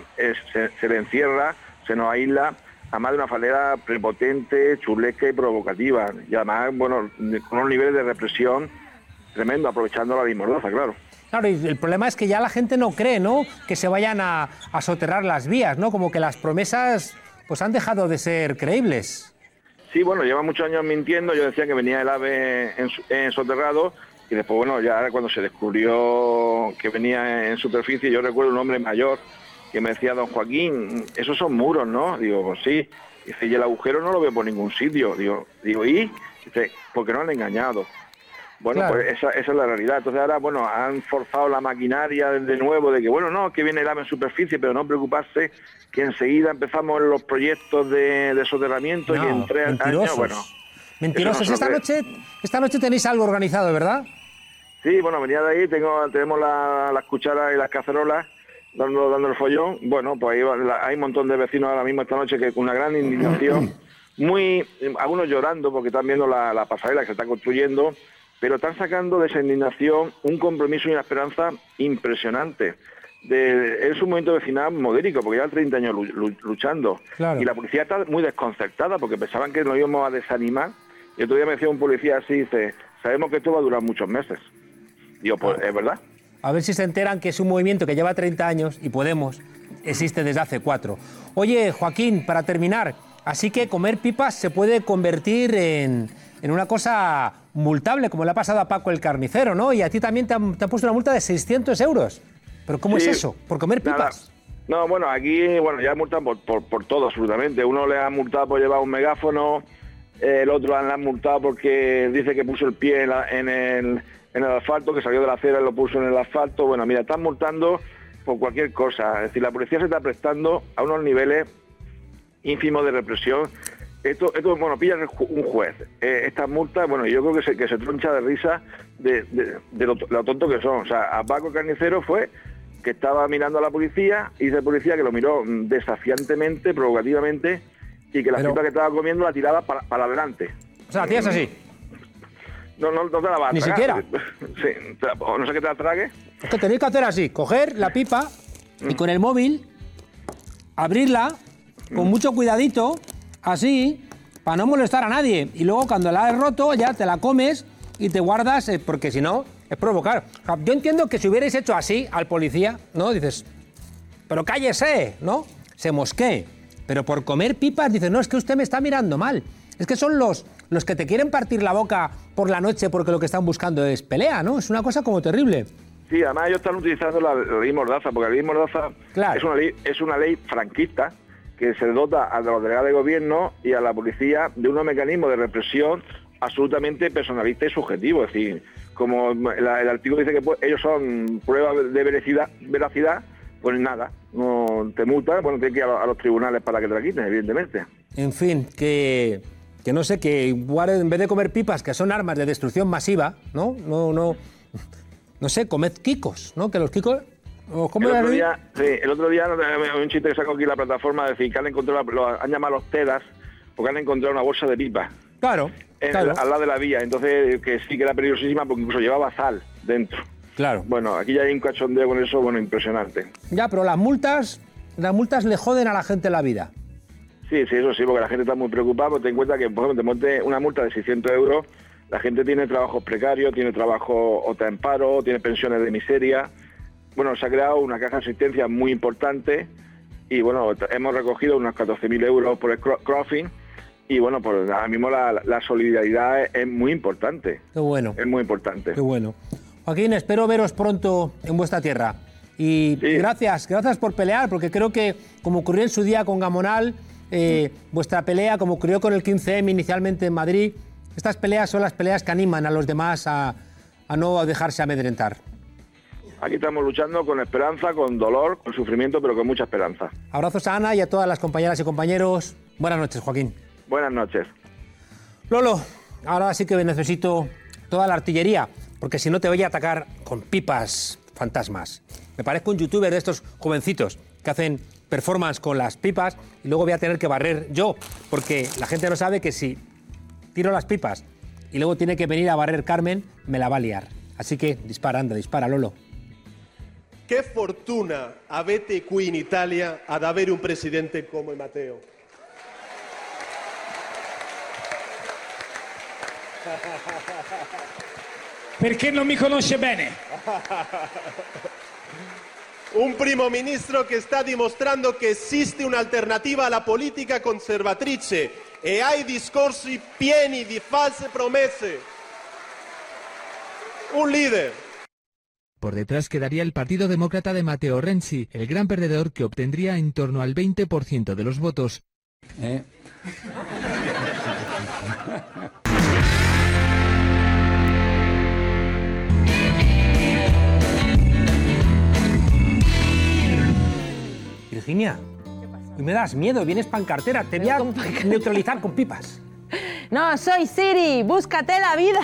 se, le encierra, se nos aísla, además de una falera prepotente, chulesca y provocativa, y además, bueno, con unos niveles de represión tremendo, aprovechando la dismordaza, claro. Claro, y el problema es que ya la gente no cree, ¿no? Que se vayan a, a soterrar las vías, ¿no? Como que las promesas pues han dejado de ser creíbles. Sí, bueno, lleva muchos años mintiendo. Yo decía que venía el ave en, soterrado y después, bueno, ya cuando se descubrió que venía en superficie, yo recuerdo un hombre mayor que me decía, don Joaquín, esos son muros, ¿no? Digo, pues sí. Dice, y el agujero no lo veo por ningún sitio. Digo, digo ¿y? Dice, porque no han engañado. Bueno, pues esa, esa, es la realidad. Entonces ahora, bueno, han forzado la maquinaria de nuevo de que, bueno, no, que viene el ave en superficie, pero no preocuparse que enseguida empezamos los proyectos de, de soterramiento y en tres años, bueno... Mentirosos. esta, noche, esta noche tenéis algo organizado, ¿verdad? Sí, bueno, venía de ahí, tengo, tenemos las cucharas y las cacerolas dando, dando el follón. Bueno, pues ahí hay un montón de vecinos ahora mismo esta noche que con una gran indignación, muy algunos llorando porque están viendo la, la pasarela que se está construyendo pero están sacando de esa indignación un compromiso y una esperanza impresionante. De, es un movimiento vecinal modérico, porque llevan 30 años luchando. Y la policía está muy desconcertada, porque pensaban que nos íbamos a desanimar. Y otro día me decía un policía así, dice, sabemos que esto va a durar muchos meses. Digo, pues es verdad. A ver si se enteran que es un movimiento que lleva 30 años y Podemos existe desde hace cuatro. Oye, Joaquín, para terminar, así que comer pipas se puede convertir en, en una cosa multable, como le ha pasado a Paco el carnicero, ¿no? Y a ti también te han, puesto una multa de 600 euros. ¿Pero cómo es eso? ¿Por comer pipas? No, bueno, aquí bueno ya multan por, por, todo, absolutamente. Uno le ha multado por llevar un megáfono, el otro le han multado porque dice que puso el pie en, el, en el asfalto, que salió de la acera y lo puso en el asfalto. Bueno, mira, están multando por cualquier cosa. Es decir, la policía se está prestando a unos niveles ínfimos de represión esto, esto bueno, pilla un juez. Eh, estas multas, bueno, yo creo que se, que se troncha de risa de, lo, tonto que son. O sea, a Paco Carnicero fue que estaba mirando a la policía y dice policía que lo miró desafiantemente, provocativamente y que la Pero... que estaba comiendo la tiraba para, para adelante. O sea, hacías así. No, no, no te la vas a Ni siquiera. Sí, no sé qué te la trague. Es que tenéis que hacer así, coger la pipa y mm. con el móvil abrirla con mm. mucho cuidadito así, para no molestar a nadie. Y luego cuando la has roto ya te la comes y te guardas, eh, porque si no, es provocar. Yo entiendo que si hubierais hecho así al policía, ¿no? Dices, pero cállese, ¿no? Se mosquee. Pero por comer pipas dices, no, es que usted me está mirando mal. Es que son los, los que te quieren partir la boca por la noche porque lo que están buscando es pelea, ¿no? Es una cosa como terrible. Sí, además ellos están utilizando la, ley Mordaza, porque la ley Mordaza es, una ley, es una ley franquista que se dota a los delegados de gobierno y a la policía de unos mecanismos de represión absolutamente personalista y subjetivo. Es decir, como el, artículo dice que pues, ellos son pruebas de veracidad, veracidad, pues nada, no te multan, bueno, tienes que ir a, los tribunales para que te la quiten, evidentemente. En fin, que, que no sé, que igual en vez de comer pipas, que son armas de destrucción masiva, ¿no? No, no, no sé, comed kikos, ¿no? Que los el, otro día, sí, el otro día un chiste que sacó aquí la plataforma, de decir que han encontrado, lo han llamado los TEDAS, porque han encontrado una bolsa de pipa. Claro, al lado de la vía, entonces que sí que era peligrosísima porque incluso llevaba sal dentro. Claro. Bueno, aquí ya hay un cachondeo con eso, bueno, impresionante. Ya, pero las multas, las multas le joden a la gente la vida. Sí, sí, eso sí, porque la gente está muy preocupada, porque ten en cuenta que, por ejemplo, te monte una multa de 600 euros, la gente tiene trabajos precarios, tiene trabajo o está en paro, tiene pensiones de miseria, bueno, se ha creado una caja de asistencia muy importante y bueno, hemos recogido unos 14.000 euros por el crowdfunding y bueno, pues ahora mismo la, solidaridad es, muy importante. Qué bueno. Es muy importante. Qué bueno. Joaquín, espero veros pronto en vuestra tierra. Y gracias, gracias por pelear, porque creo que como ocurrió en su día con Gamonal, eh, vuestra pelea, como ocurrió con el 15M inicialmente en Madrid, estas peleas son las peleas que animan a los demás a, a no dejarse amedrentar. Aquí estamos luchando con esperanza, con dolor, con sufrimiento, pero con mucha esperanza. Abrazos a Ana y a todas las compañeras y compañeros. Buenas noches, Joaquín. Buenas noches. Lolo, ahora sí que necesito toda la artillería, porque si no te voy a atacar con pipas fantasmas. Me parezco un youtuber de estos jovencitos que hacen performance con las pipas y luego voy a tener que barrer yo, porque la gente no sabe que si tiro las pipas y luego tiene que venir a barrer Carmen, me la va a liar. Así que dispara, anda, dispara, Lolo. Che fortuna avete qui in Italia ad avere un presidente come Matteo. Perché non mi conosce bene. Un primo ministro che sta dimostrando che esiste un'alternativa alla politica conservatrice e ai discorsi pieni di false promesse. Un leader por detrás quedaría el Partido Demócrata de Matteo Renzi, el gran perdedor que obtendría en torno al 20% de los votos. ¿Eh? Virginia, me das miedo, vienes pancartera, te voy a neutralizar con pipas. No, soy Siri, búscate la vida.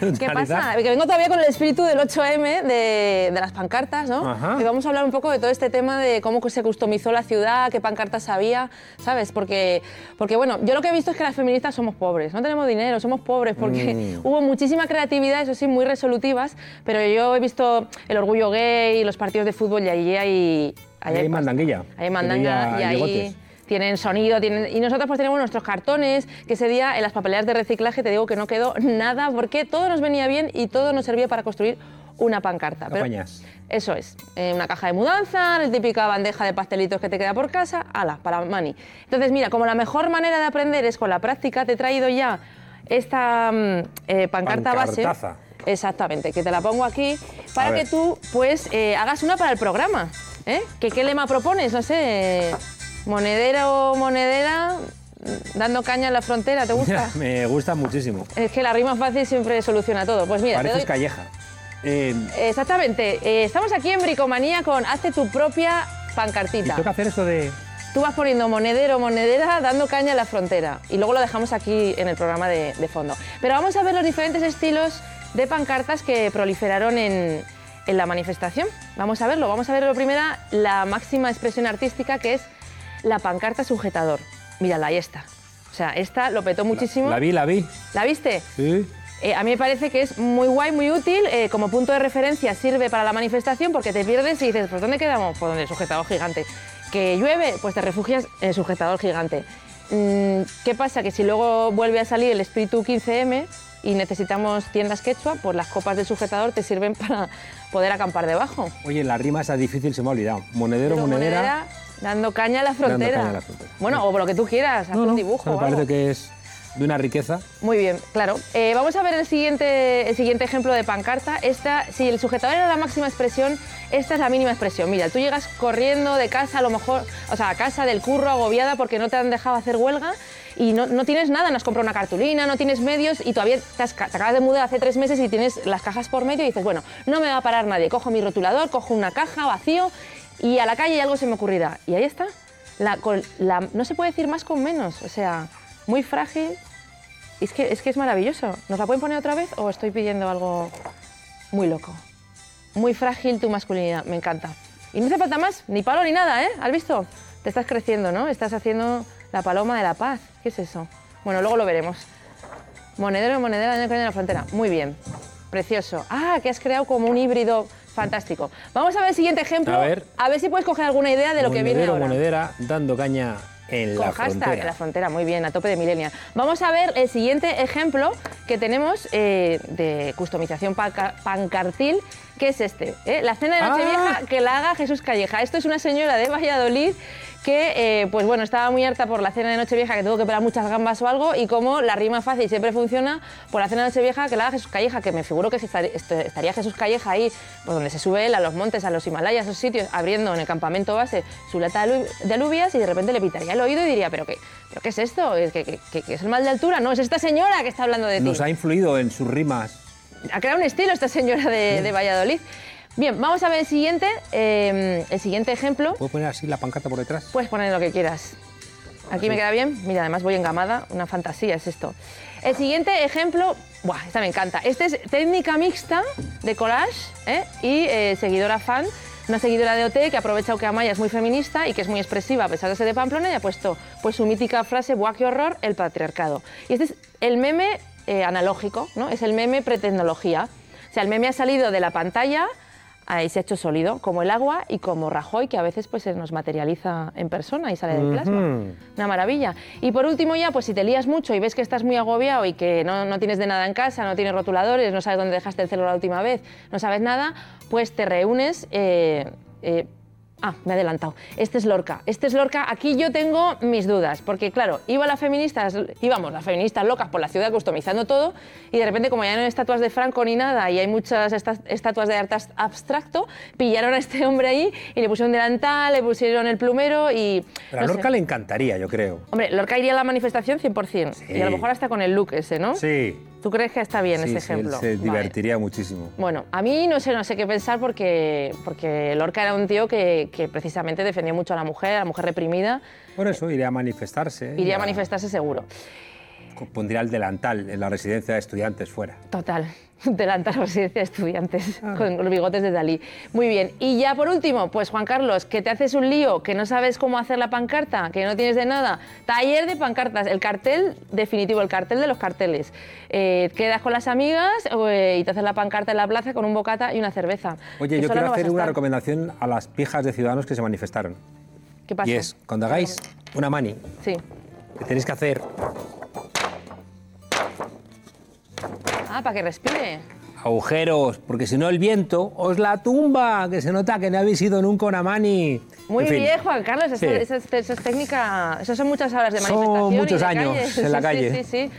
¿Qué pasa? Que vengo todavía con el espíritu del 8M de, de las pancartas, ¿no? Ajá. Y vamos a hablar un poco de todo este tema de cómo se customizó la ciudad, qué pancartas había, ¿sabes? Porque, porque bueno, yo lo que he visto es que las feministas somos pobres, no tenemos dinero, somos pobres, porque Mm. hubo muchísima creatividad, eso sí, muy resolutivas, pero yo he visto el orgullo gay, los partidos de fútbol y allí hay... Ahí hay mandanguilla. Hay mandanga y Hay ahí. Tienen sonido, tienen... y nosotros pues tenemos nuestros cartones, que ese día en las papeleras de reciclaje te digo que no quedó nada, porque todo nos venía bien y todo nos servía para construir una pancarta. Pero eso es, eh, una caja de mudanza, la típica bandeja de pastelitos que te queda por casa, ala, para mani. Entonces mira, como la mejor manera de aprender es con la práctica, te he traído ya esta mm, eh, pancarta base. Exactamente, que te la pongo aquí para que tú pues eh, hagas una para el programa. ¿eh? ¿Que ¿Qué lema propones? No sé, monedero o monedera, dando caña en la frontera, ¿te gusta? Me gusta muchísimo. es que la rima fácil siempre soluciona todo. Pues mira, te Pareces doy- calleja. Eh, Exactamente, eh, estamos aquí en Bricomanía con Hazte tu propia pancartita. toca hacer eso de... Tú vas poniendo monedero, monedera, dando caña en la frontera. Y luego lo dejamos aquí en el programa de, de fondo. Pero vamos a ver los diferentes estilos de pancartas que proliferaron en, en la manifestación. Vamos a verlo. Vamos a ver lo primera, la máxima expresión artística que es la pancarta sujetador. Mírala, ahí está. O sea, esta lo petó muchísimo. La vi, la vi. ¿La viste? Sí. Eh, a mí me parece que es muy guay, muy útil. eh, como punto de referencia sirve para la manifestación porque te pierdes y dices, ¿pues dónde quedamos? Pues donde el sujetador gigante. ¿Que llueve? Pues te refugias en el sujetador gigante. Mm, ¿Qué pasa? Que si luego vuelve a salir el espíritu 15M y necesitamos tiendas quechua, pues las copas del sujetador te sirven para poder acampar debajo. Oye, la rima esa difícil se me ha olvidado. Monedero, Pero monedera. monedera, dando caña a la Dando frontera. caña a la frontera. Bueno, o lo que tú quieras, haz un dibujo. Me parece que es de una riqueza. Muy bien, claro. Eh, vamos a ver el siguiente, el siguiente ejemplo de pancarta. Esta, si el sujetador era la máxima expresión, esta es la mínima expresión. Mira, tú llegas corriendo de casa, a lo mejor, o sea, a casa del curro, agobiada porque no te han dejado hacer huelga y no, no tienes nada, no has comprado una cartulina, no tienes medios y todavía te, has te acabas de mudar hace tres meses y tienes las cajas por medio y dices, bueno, no me va a parar nadie. Cojo mi rotulador, cojo una caja vacío y a la calle algo se me ocurrirá. Y ahí está. La, la- no se puede decir más con menos. O sea, muy frágil, es que, es que es maravilloso. ¿Nos la pueden poner otra vez o estoy pidiendo algo muy loco? Muy frágil tu masculinidad, me encanta. Y no hace falta más, ni palo ni nada, ¿eh? ¿Has visto? Te estás creciendo, ¿no? Estás haciendo la paloma de la paz. ¿Qué es eso? Bueno, luego lo veremos. Monedero, monedera, en la frontera. Muy bien. Precioso. Ah, que has creado como un híbrido fantástico. Vamos a ver el siguiente ejemplo. A ver. A ver si puedes coger alguna idea de lo que viene ahora. monedera, dando caña en Con la hashtag frontera. en la frontera, muy bien, a tope de millennial. Vamos a ver el siguiente ejemplo que tenemos eh, de customización panca- pancartil, que es este. ¿eh? La cena de Ah. Nochevieja que la haga Jesús Calleja. Esto es una señora de Valladolid que, eh, pues bueno, estaba muy harta por la cena de Nochevieja, que tuvo que pelar muchas gambas o algo, y como la rima fácil siempre funciona, por la cena de Nochevieja que la haga Jesús Calleja, que me figuro que estar- est- estaría Jesús Calleja ahí, pues donde se sube él, a los montes, a los Himalayas, a esos sitios, abriendo en el campamento base su lata de alu- de alubias y de repente le pitaría el oído y diría, ¿pero qué, pero qué es esto? ¿Que, que- que- que es el mal de altura? No, es esta señora que está hablando de ti. Nos ha influido en sus rimas. Ha creado un estilo esta señora de, de Valladolid. Bien, vamos a ver el siguiente, eh, el siguiente ejemplo. ¿Puedo poner así la pancarta por detrás? Puedes poner lo que quieras. Aquí me queda bien. Mira, además voy engamada. Una fantasía es esto. El siguiente ejemplo, buah, esta me encanta. Este es técnica mixta de collage ¿eh? y eh, seguidora fan. Una seguidora de OT que ha aprovechado que Amaya es muy feminista y que es muy expresiva a pesar de ser de Pamplona y ha puesto pues, su mítica frase, ¡buah, qué horror! El patriarcado. Y este es el meme eh, analógico, ¿no? Es el meme pretecnología. O sea, el meme ha salido de la pantalla ahí se ha hecho sólido, como el agua y como Rajoy, que a veces pues, se nos materializa en persona y sale del plasma. Una maravilla. Y por último ya, pues si te lías mucho y ves que estás muy agobiado y que no, no tienes de nada en casa, no tienes rotuladores, no sabes dónde dejaste el celular la última vez, no sabes nada, pues te reúnes... eh, eh, Ah, me he adelantado. Este es Lorca. Este es Lorca. Aquí yo tengo mis dudas, porque claro, iba las feministas, íbamos las feministas locas por la ciudad customizando todo, y de repente, como ya no hay estatuas de Franco ni nada, y hay muchas esta- estatuas de arte abstracto, pillaron a este hombre ahí y le pusieron delantal, le pusieron el plumero y. Pero a sé. Lorca le encantaría, yo creo. Hombre, Lorca iría a la manifestación 100%, y a lo mejor hasta con el look ese, ¿no? Sí. ¿Tú crees que está bien sí, ese sí, él ejemplo? se Vale. divertiría muchísimo. Bueno, a mí no sé, no sé qué pensar porque, porque Lorca era un tío que, que precisamente defendía mucho a la mujer, a la mujer reprimida. Por eso iría a manifestarse. Iría a manifestarse seguro. Pondría el delantal en la residencia de estudiantes fuera. Total. Delantal residencia de estudiantes con los bigotes de Dalí. Muy bien. Y ya por último, pues Juan Carlos, que te haces un lío, que no sabes cómo hacer la pancarta, que no tienes de nada. Taller de pancartas, el cartel definitivo, el cartel de los carteles. Eh, quedas con las amigas eh, y te haces la pancarta en la plaza con un bocata y una cerveza. Oye, yo quiero no hacer una recomendación a las pijas de ciudadanos que se manifestaron. ¿Qué pasa? Y es, cuando hagáis una mani, Sí. que tenéis que hacer Ah, para que respire. agujeros, porque si no el viento os la tumba, que se nota que no habéis ido nunca a una mani. Muy En fin, bien, Juan Carlos. Eso, Sí. eso es- técnica. Eso son muchas horas de Son manifestación. y muchos de años calle. en la Sí, calle. Sí, sí, sí.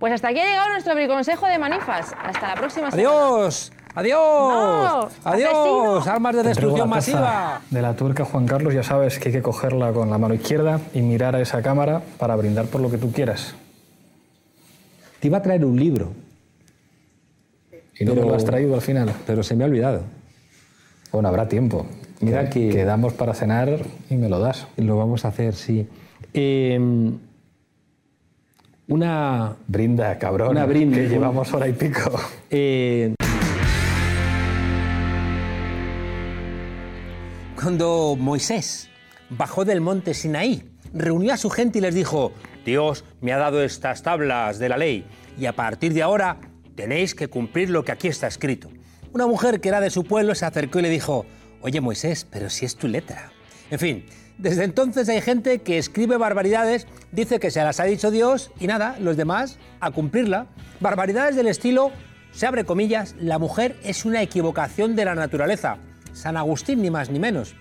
Pues hasta aquí ha llegado nuestro briconsejo de manifas. Hasta la próxima semana. Adiós, adiós, No, adiós, armas de destrucción masiva. De la tuerca, Juan Carlos, ya sabes que hay que cogerla con la mano izquierda y mirar a esa cámara para brindar por lo que tú quieras. Te iba a traer un libro. Y no me lo has traído al final. Pero se me ha olvidado. Bueno, habrá tiempo. Mira que- Quedamos para cenar y me lo das. Lo vamos a hacer, sí. Eh, una... Brinda, cabrón. Una brinda. Que llevamos hora y pico. Eh, cuando Moisés bajó del monte Sinaí, reunió a su gente y les dijo, Dios me ha dado estas tablas de la ley y a partir de ahora tenéis que cumplir lo que aquí está escrito. Una mujer que era de su pueblo se acercó y le dijo, oye Moisés, pero si es tu letra. En fin, desde entonces hay gente que escribe barbaridades, dice que se las ha dicho Dios y nada, los demás a cumplirla. Barbaridades del estilo, se abre comillas, la mujer es una equivocación de la naturaleza. San Agustín ni más ni menos.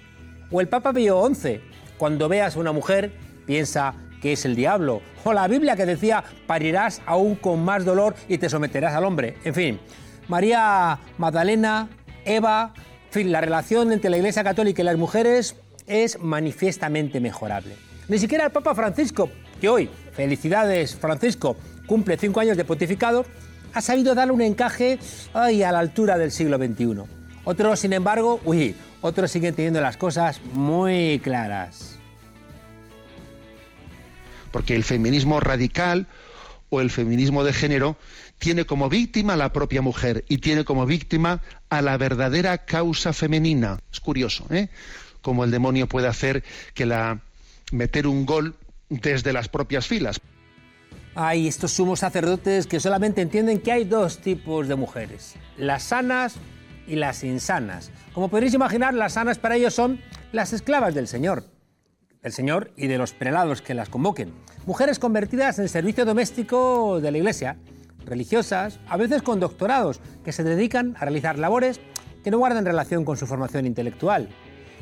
O el Papa Pío XI, cuando veas a una mujer, piensa que es el diablo. O la Biblia que decía, parirás aún con más dolor y te someterás al hombre. En fin, María Magdalena, Eva, fin, la relación entre la Iglesia Católica y las mujeres es manifiestamente mejorable. Ni siquiera el Papa Francisco, que hoy, felicidades Francisco, cumple cinco años de pontificado, ha sabido darle un encaje ay, a la altura del siglo XXI. Otros, sin embargo, uy, otros siguen teniendo las cosas muy claras. Porque el feminismo radical o el feminismo de género tiene como víctima a la propia mujer y tiene como víctima a la verdadera causa femenina. Es curioso, ¿eh? Cómo el demonio puede hacer que la meter un gol desde las propias filas. Hay estos sumos sacerdotes que solamente entienden que hay dos tipos de mujeres, las sanas y las insanas. Como podréis imaginar, las sanas para ellos son las esclavas del Señor, del Señor y de los prelados que las convoquen. Mujeres convertidas en servicio doméstico de la Iglesia, religiosas, a veces con doctorados, que se dedican a realizar labores que no guardan relación con su formación intelectual.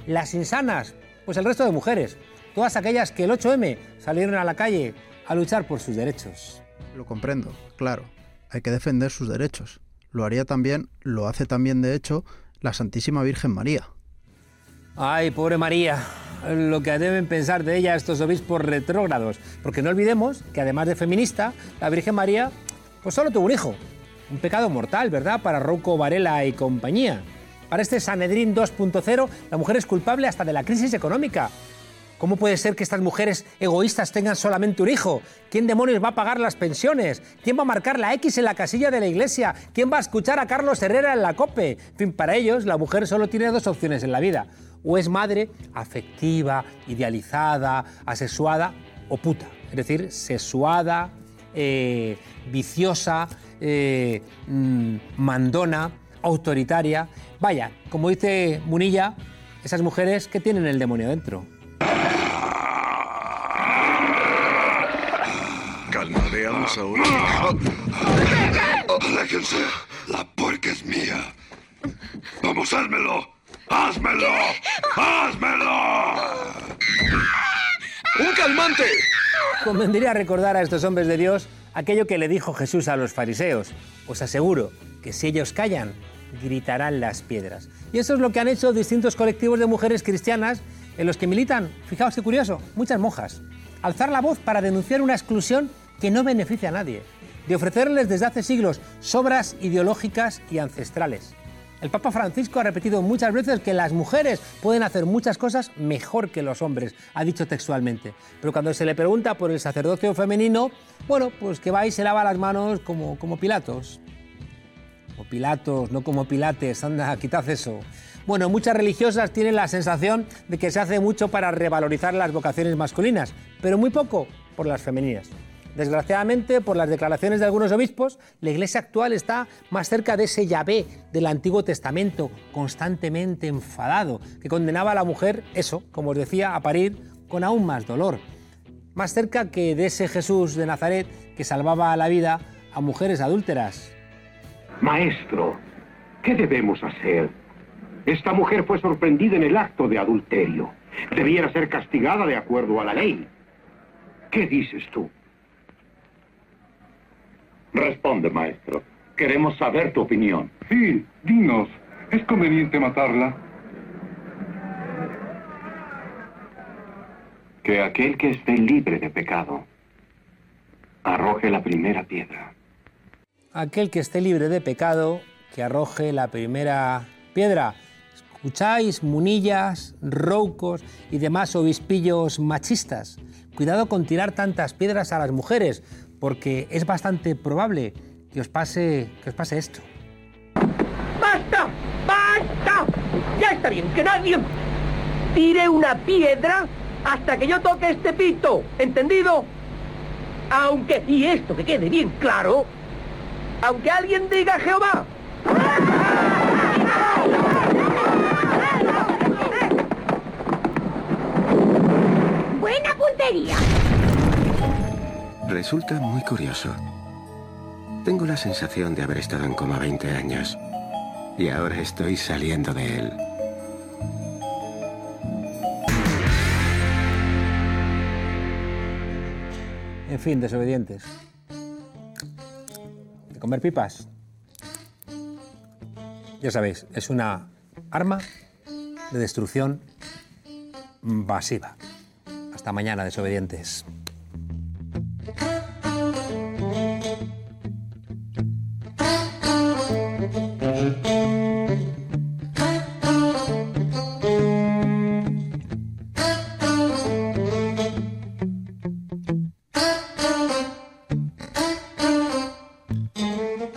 Las insanas, pues el resto de mujeres, todas aquellas que el 8M salieron a la calle a luchar por sus derechos. Lo comprendo, claro. Hay que defender sus derechos. Lo haría también, lo hace también de hecho, la Santísima Virgen María. Ay, pobre María, lo que deben pensar de ella estos obispos retrógrados. Porque no olvidemos que además de feminista, la Virgen María pues solo tuvo un hijo. Un pecado mortal, ¿verdad? Para Rocco Varela y compañía. Para este Sanedrín 2.0, la mujer es culpable hasta de la crisis económica. ¿Cómo puede ser que estas mujeres egoístas tengan solamente un hijo? ¿Quién demonios va a pagar las pensiones? ¿Quién va a marcar la X en la casilla de la iglesia? ¿Quién va a escuchar a Carlos Herrera en la COPE? En fin, para ellos la mujer solo tiene dos opciones en la vida. O es madre afectiva, idealizada, asexuada o puta. Es decir, sexuada, eh, viciosa, eh, mm, mandona, autoritaria. Vaya, como dice Munilla, esas mujeres que tienen el demonio dentro. Calmareamos ahora. Aléjense. La puerca es mía. Vamos, házmelo. ¡Házmelo! ¡Házmelo! ¡Un calmante! Convendría recordar a estos hombres de Dios aquello que le dijo Jesús a los fariseos. Os aseguro que si ellos callan, gritarán las piedras. Y eso es lo que han hecho distintos colectivos de mujeres cristianas en los que militan, fijaos qué curioso, muchas monjas. Alzar la voz para denunciar una exclusión que no beneficia a nadie. De ofrecerles desde hace siglos sobras ideológicas y ancestrales. El Papa Francisco ha repetido muchas veces que las mujeres pueden hacer muchas cosas mejor que los hombres, ha dicho textualmente. Pero cuando se le pregunta por el sacerdocio femenino, bueno, pues que va y se lava las manos como, como Pilatos. O Pilatos, no como Pilates, anda, quitad eso. Bueno, muchas religiosas tienen la sensación de que se hace mucho para revalorizar las vocaciones masculinas, pero muy poco por las femeninas. Desgraciadamente, por las declaraciones de algunos obispos, la iglesia actual está más cerca de ese Yahvé del Antiguo Testamento, constantemente enfadado, que condenaba a la mujer, eso, como os decía, a parir con aún más dolor. Más cerca que de ese Jesús de Nazaret que salvaba la vida a mujeres adúlteras. Maestro, ¿qué debemos hacer? Esta mujer fue sorprendida en el acto de adulterio. Debiera ser castigada de acuerdo a la ley. ¿Qué dices tú? Responde, maestro. Queremos saber tu opinión. Sí, dinos. ¿Es conveniente matarla? Que aquel que esté libre de pecado arroje la primera piedra. Aquel que esté libre de pecado, que arroje la primera piedra. ¿Escucháis, munillas, roucos y demás obispillos machistas? Cuidado con tirar tantas piedras a las mujeres, porque es bastante probable que os pase, que os pase esto. ¡Basta! ¡Basta! Ya está bien, que nadie tire una piedra hasta que yo toque este pito, ¿entendido? Aunque, y esto que quede bien claro, aunque alguien diga Jehová. Buena puntería. Resulta muy curioso. Tengo la sensación de haber estado en coma 20 años. Y ahora estoy saliendo de él. En fin, desobedientes. De comer pipas. Ya sabéis, es una arma de destrucción masiva. Hasta mañana, desobedientes.